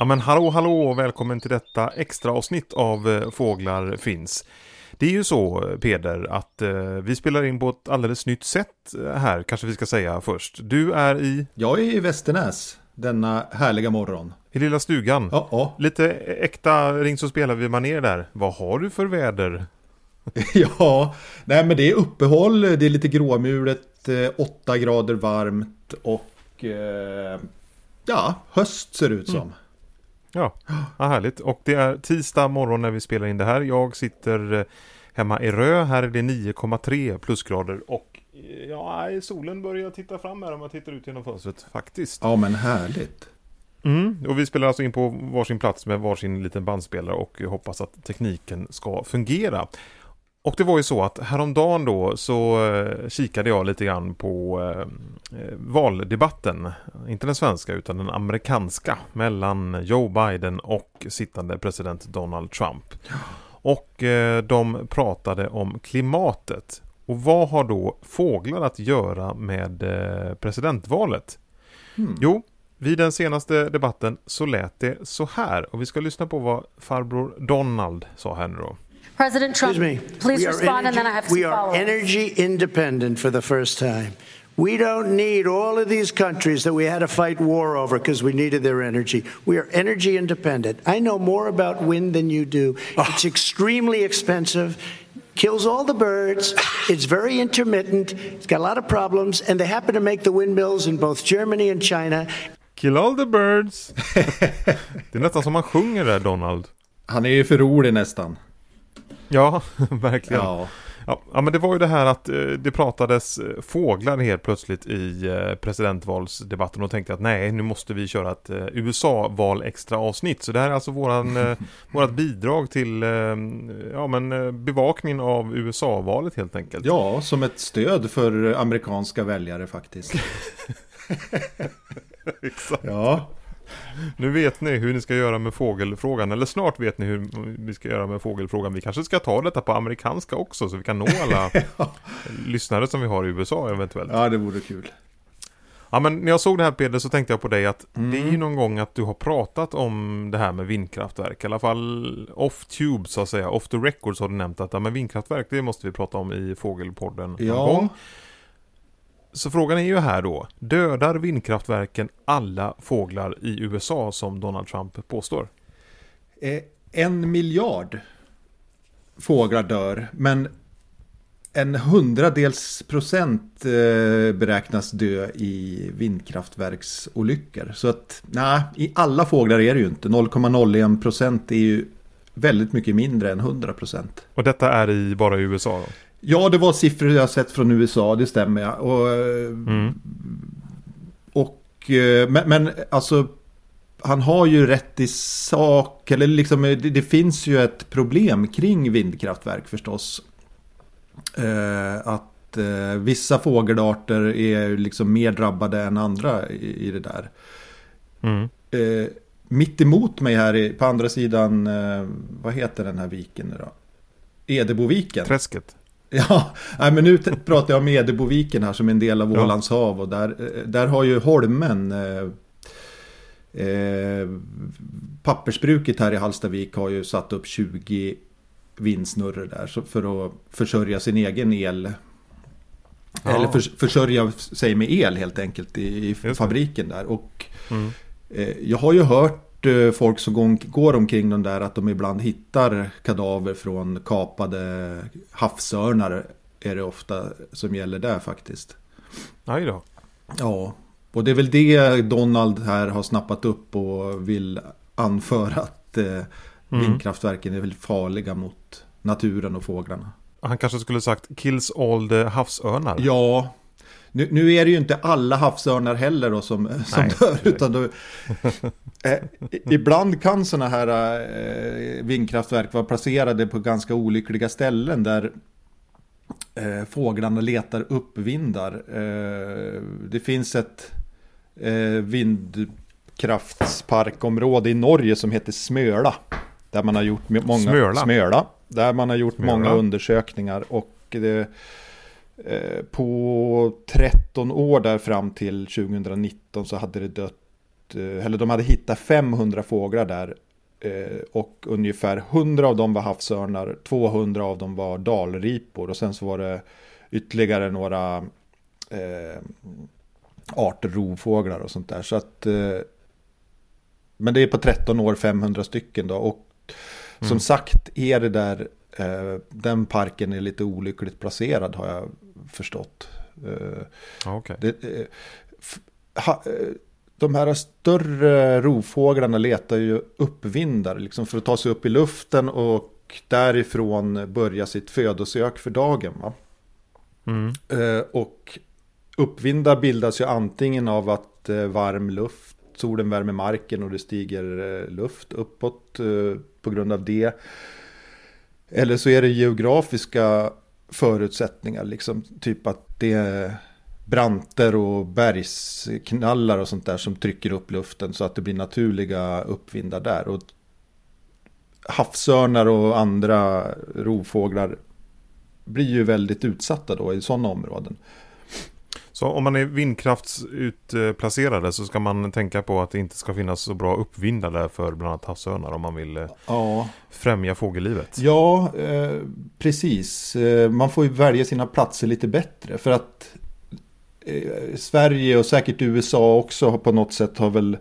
Ja men hallå hallå och välkommen till detta extra avsnitt av eh, Fåglar finns. Det är ju så Peder att eh, vi spelar in på ett alldeles nytt sätt eh, här kanske vi ska säga först. Du är i... Jag är i Västernäs denna härliga morgon. I lilla stugan. Ja, ja. Lite äkta ring så spelar vi maner där. Vad har du för väder? ja, nej men det är uppehåll, det är lite gråmulet, 8 grader varmt och eh, ja, höst ser det ut som. Mm. Ja, vad härligt. Och det är tisdag morgon när vi spelar in det här. Jag sitter eh, hemma i Rö. Här är det 9,3 plusgrader och eh, ja, solen börjar titta fram här om jag tittar ut genom fönstret faktiskt. Ja, men härligt. Mm, och vi spelar alltså in på varsin plats med varsin liten bandspelare och hoppas att tekniken ska fungera. Och det var ju så att häromdagen då så eh, kikade jag lite grann på eh, eh, valdebatten. Inte den svenska utan den amerikanska mellan Joe Biden och sittande president Donald Trump. Och de pratade om klimatet. Och vad har då fåglar att göra med presidentvalet? Mm. Jo, vid den senaste debatten så lät det så här. Och vi ska lyssna på vad farbror Donald sa här nu då. President Trump, me. please respond energy, and then I have some We are energy independent for the first time. We don't need all of these countries that we had to fight war over because we needed their energy. We are energy independent. I know more about wind than you do. Oh. It's extremely expensive, kills all the birds, it's very intermittent, it's got a lot of problems, and they happen to make the windmills in both Germany and China. Kill all the birds. det är nästan som man sjunger där, Donald. Han är ju för rolig nästan. Ja, verkligen. Ja. Ja, men det var ju det här att eh, det pratades eh, fåglar helt plötsligt i eh, presidentvalsdebatten och tänkte att nej, nu måste vi köra ett USA-val extra avsnitt. Så det här är alltså våran, vårat bidrag till ja, men, bevakningen av USA-valet helt enkelt. Ja, som ett stöd för amerikanska väljare faktiskt. Exakt. Ja. Nu vet ni hur ni ska göra med fågelfrågan, eller snart vet ni hur vi ska göra med fågelfrågan. Vi kanske ska ta detta på amerikanska också, så vi kan nå alla ja. lyssnare som vi har i USA eventuellt. Ja, det vore kul. Ja, men när jag såg det här Peder så tänkte jag på dig att mm. det är ju någon gång att du har pratat om det här med vindkraftverk. I alla fall off tube så att säga. Off the record så har du nämnt att ja, men vindkraftverk det måste vi prata om i Fågelpodden ja. någon gång. Så frågan är ju här då, dödar vindkraftverken alla fåglar i USA som Donald Trump påstår? Eh, en miljard fåglar dör, men en hundradels procent eh, beräknas dö i vindkraftverksolyckor. Så att nej, i alla fåglar är det ju inte. 0,01 procent är ju väldigt mycket mindre än 100 procent. Och detta är i bara i USA då? Ja, det var siffror jag sett från USA, det stämmer ja. Och, mm. och eh, men, men alltså han har ju rätt i sak, eller liksom det, det finns ju ett problem kring vindkraftverk förstås. Eh, att eh, vissa fågelarter är liksom mer drabbade än andra i, i det där. Mm. Eh, mitt emot mig här på andra sidan, eh, vad heter den här viken nu då? Edeboviken. Träsket. Ja, nej, men nu pratar jag om Edeboviken här som en del av Ålands hav och där, där har ju Holmen eh, eh, Pappersbruket här i Halstavik har ju satt upp 20 vindsnurror där för att försörja sin egen el. Ja. Eller för, försörja sig med el helt enkelt i, i fabriken där. Och mm. eh, jag har ju hört folk som går omkring den där att de ibland hittar kadaver från kapade havsörnar. Är det ofta som gäller där faktiskt. Aj då. Ja, och det är väl det Donald här har snappat upp och vill anföra att eh, mm. vindkraftverken är väldigt farliga mot naturen och fåglarna. Han kanske skulle sagt kills all the havsörnar. Ja, nu, nu, är det ju inte alla havsörnar heller då som, som dör. Utan då, eh, ibland kan sådana här eh, vindkraftverk vara placerade på ganska olyckliga ställen där eh, fåglarna letar upp vindar. Eh, det finns ett eh, vindkraftsparkområde i Norge som heter Smöla. Där man har gjort många, Smöla. Smöla där man har gjort Smöla. många undersökningar. Och det, Eh, på 13 år där fram till 2019 så hade det dött eller de hade hittat 500 fåglar där. Och ungefär 100 av dem var havsörnar, 200 av dem var dalripor och sen så var det ytterligare några eh, arter rovfåglar och sånt där. Så att, eh, men det är på 13 år 500 stycken då. Och som mm. sagt är det där, eh, den parken är lite olyckligt placerad har jag förstått. Eh, okay. det, eh, ha, eh, de här större rovfåglarna letar ju uppvindar liksom för att ta sig upp i luften och därifrån börja sitt födosök för dagen. Va? Mm. Och uppvindar bildas ju antingen av att varm luft, solen värmer marken och det stiger luft uppåt på grund av det. Eller så är det geografiska förutsättningar, liksom typ att det är branter och bergsknallar och sånt där som trycker upp luften så att det blir naturliga uppvindar där. Och havsörnar och andra rovfåglar blir ju väldigt utsatta då i sådana områden. Så om man är vindkraftsutplacerade så ska man tänka på att det inte ska finnas så bra uppvindar där för bland annat havsörnar om man vill eh, ja. främja fågellivet. Ja, eh, precis. Eh, man får ju välja sina platser lite bättre för att eh, Sverige och säkert USA också på något sätt har väl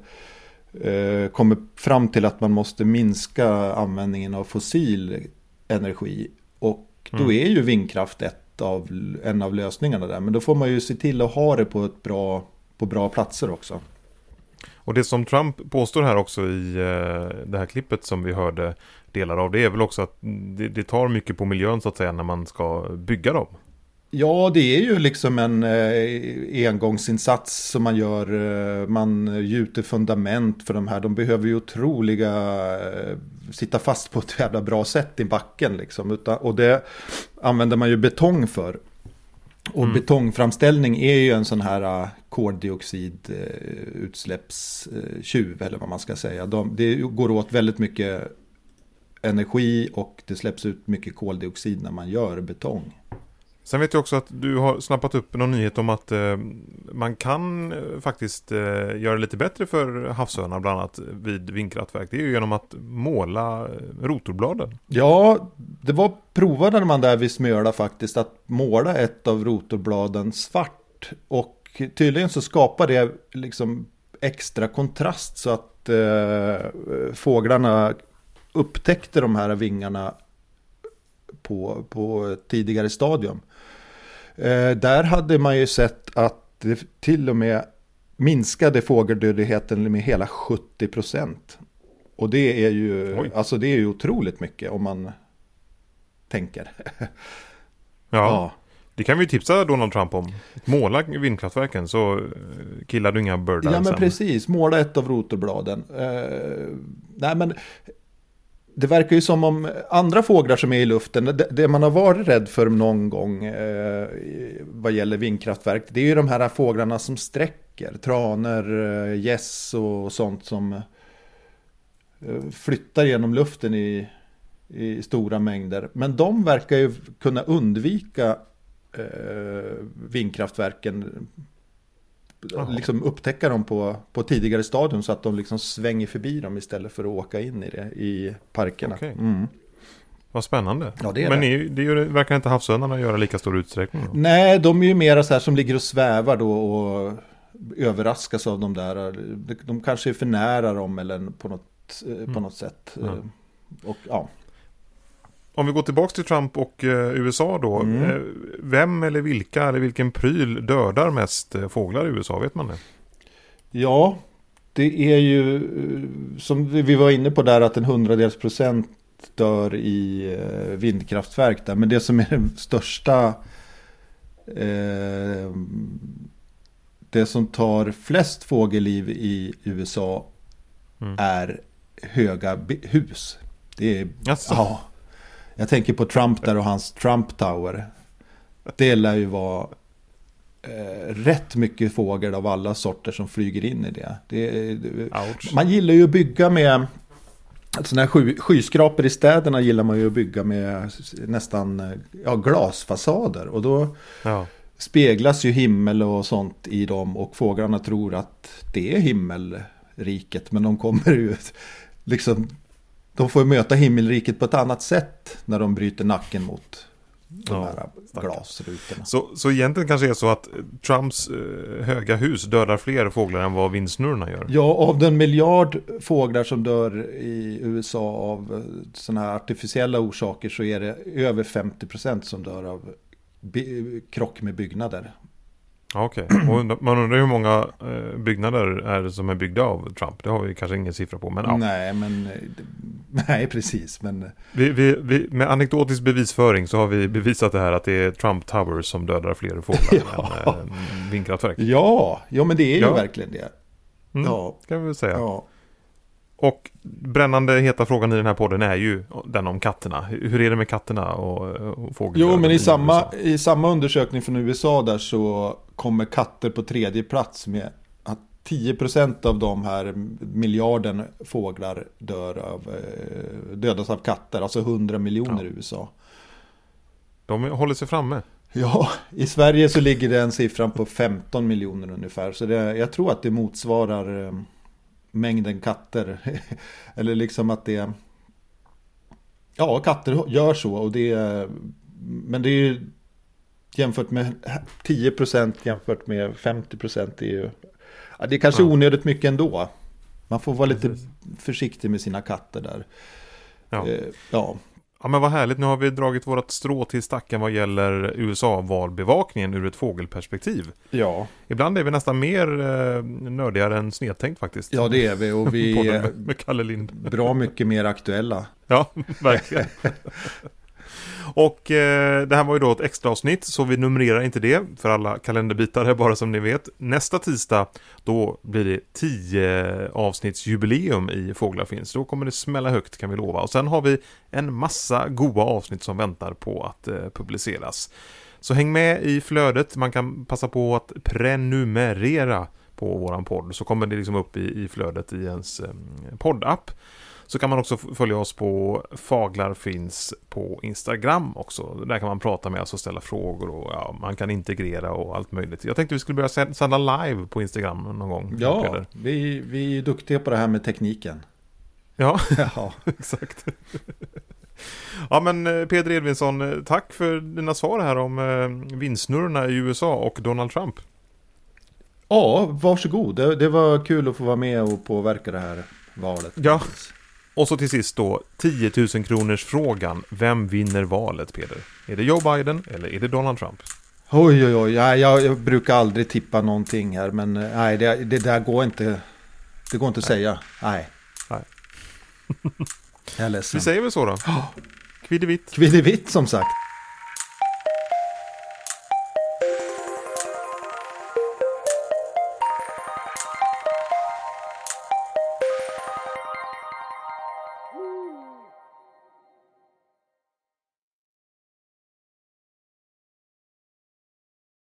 eh, kommit fram till att man måste minska användningen av fossil energi. Och då mm. är ju vindkraft ett av, en av lösningarna där. Men då får man ju se till att ha det på, ett bra, på bra platser också. Och det som Trump påstår här också i eh, det här klippet som vi hörde delar av det är väl också att det, det tar mycket på miljön så att säga när man ska bygga dem. Ja, det är ju liksom en eh, engångsinsats som man gör. Eh, man gjuter fundament för de här. De behöver ju otroliga eh, sitta fast på ett jävla bra sätt i backen. Liksom. Utan, och det använder man ju betong för. Och mm. betongframställning är ju en sån här uh, koldioxidutsläppstjuv, uh, eller vad man ska säga. De, det går åt väldigt mycket energi och det släpps ut mycket koldioxid när man gör betong. Sen vet jag också att du har snappat upp någon nyhet om att eh, man kan eh, faktiskt eh, göra det lite bättre för havsörnar bland annat vid vindkraftverk. Det är ju genom att måla eh, rotorbladen. Ja, det var provade man där vid Smöla faktiskt att måla ett av rotorbladen svart. Och tydligen så skapar det liksom extra kontrast så att eh, fåglarna upptäckte de här vingarna på, på tidigare stadium. Eh, där hade man ju sett att det till och med minskade fågeldödligheten med hela 70 procent. Och det är ju, alltså det är ju otroligt mycket om man tänker. ja. ja. Det kan vi tipsa Donald Trump om. Måla vindkraftverken så eh, killar du inga birdar. Ja men precis, måla ett av rotorbladen. Uh, nej men det verkar ju som om andra fåglar som är i luften, det, det man har varit rädd för någon gång eh, vad gäller vindkraftverk, det är ju de här fåglarna som sträcker, tranor, eh, gäss och sånt som eh, flyttar genom luften i, i stora mängder. Men de verkar ju kunna undvika eh, vindkraftverken liksom upptäcka dem på, på tidigare stadium så att de liksom svänger förbi dem istället för att åka in i det i parkerna. Okay. Mm. Vad spännande. Ja, det Men det. Är, det gör, verkar inte havsörnarna göra lika stor utsträckning? Då? Nej, de är ju mera så här som ligger och svävar då och överraskas av de där. De kanske är för nära dem eller på något, eh, mm. på något sätt. Mm. Och, ja. Om vi går tillbaka till Trump och eh, USA då. Mm. Eh, vem eller vilka eller vilken pryl dödar mest eh, fåglar i USA? Vet man det? Ja, det är ju som vi var inne på där att en hundradels procent dör i vindkraftverk där. Men det som är den största eh, det som tar flest fågelliv i USA mm. är höga hus. Det är, alltså. ja, jag tänker på Trump där och hans Trump Tower. Det lär ju vara eh, rätt mycket fågel av alla sorter som flyger in i det. det, det man gillar ju att bygga med Sådana här sky, skyskrapor i städerna gillar man ju att bygga med nästan ja, glasfasader. Och då ja. speglas ju himmel och sånt i dem och fåglarna tror att det är himmel himmelriket. Men de kommer ju liksom, de får möta himmelriket på ett annat sätt när de bryter nacken mot de ja, här glasrutorna. Så, så egentligen kanske det är så att Trumps eh, höga hus dödar fler fåglar än vad vindsnurrorna gör? Ja, av den miljard fåglar som dör i USA av eh, sådana här artificiella orsaker så är det över 50% som dör av krock med byggnader. Okej, okay. man undrar hur många eh, byggnader är det som är byggda av Trump? Det har vi kanske ingen siffra på. Men, ja. Nej, men nej, precis. Men... Vi, vi, vi, med anekdotisk bevisföring så har vi bevisat det här att det är Trump Towers som dödar fler fåglar ja. än äh, vindkraftverk. Ja, ja, men det är ju ja. verkligen det. Mm, ja, kan vi väl säga. Ja. Och brännande heta frågan i den här podden är ju den om katterna. Hur är det med katterna och, och fåglar? Jo, men i, samma, i samma undersökning från USA där så kommer katter på tredje plats med 10% av de här miljarden fåglar dör av, eh, dödas av katter. Alltså 100 miljoner ja. i USA. De håller sig framme. Ja, i Sverige så ligger den siffran på 15 miljoner ungefär. Så det, jag tror att det motsvarar eh, mängden katter. Eller liksom att det... Ja, katter gör så och det... Men det är ju jämfört med 10% jämfört med 50% är ju... Ja, det är kanske ja. onödigt mycket ändå. Man får vara lite försiktig med sina katter där. Ja. Eh, ja. Ja men vad härligt, nu har vi dragit vårat strå till stacken vad gäller USA-valbevakningen ur ett fågelperspektiv. Ja. Ibland är vi nästan mer eh, nördigare än snedtänkt faktiskt. Ja det är vi och vi är med Kalle Lind. bra mycket mer aktuella. Ja, verkligen. Och eh, det här var ju då ett extra avsnitt så vi numrerar inte det för alla kalenderbitare bara som ni vet. Nästa tisdag då blir det 10 avsnittsjubileum i Fåglar finns. Då kommer det smälla högt kan vi lova. Och sen har vi en massa goda avsnitt som väntar på att eh, publiceras. Så häng med i flödet. Man kan passa på att prenumerera på våran podd så kommer det liksom upp i, i flödet i ens eh, poddapp. Så kan man också följa oss på Faglar finns på Instagram också. Där kan man prata med oss och ställa frågor och ja, man kan integrera och allt möjligt. Jag tänkte vi skulle börja sända live på Instagram någon gång. Ja, vi, vi är duktiga på det här med tekniken. Ja, ja. exakt. Ja men eh, Peter Edvinsson, eh, tack för dina svar här om eh, vindsnurrorna i USA och Donald Trump. Ja, varsågod. Det, det var kul att få vara med och påverka det här valet. Ja, och så till sist då 10 000 kronors frågan. Vem vinner valet Peter? Är det Joe Biden eller är det Donald Trump? Oj oj oj, jag, jag brukar aldrig tippa någonting här men eh, nej det, det där går inte. Det går inte att nej. säga. Nej. nej. jag är ledsen. Vi säger väl så då. Kviddevitt. Kviddevitt som sagt.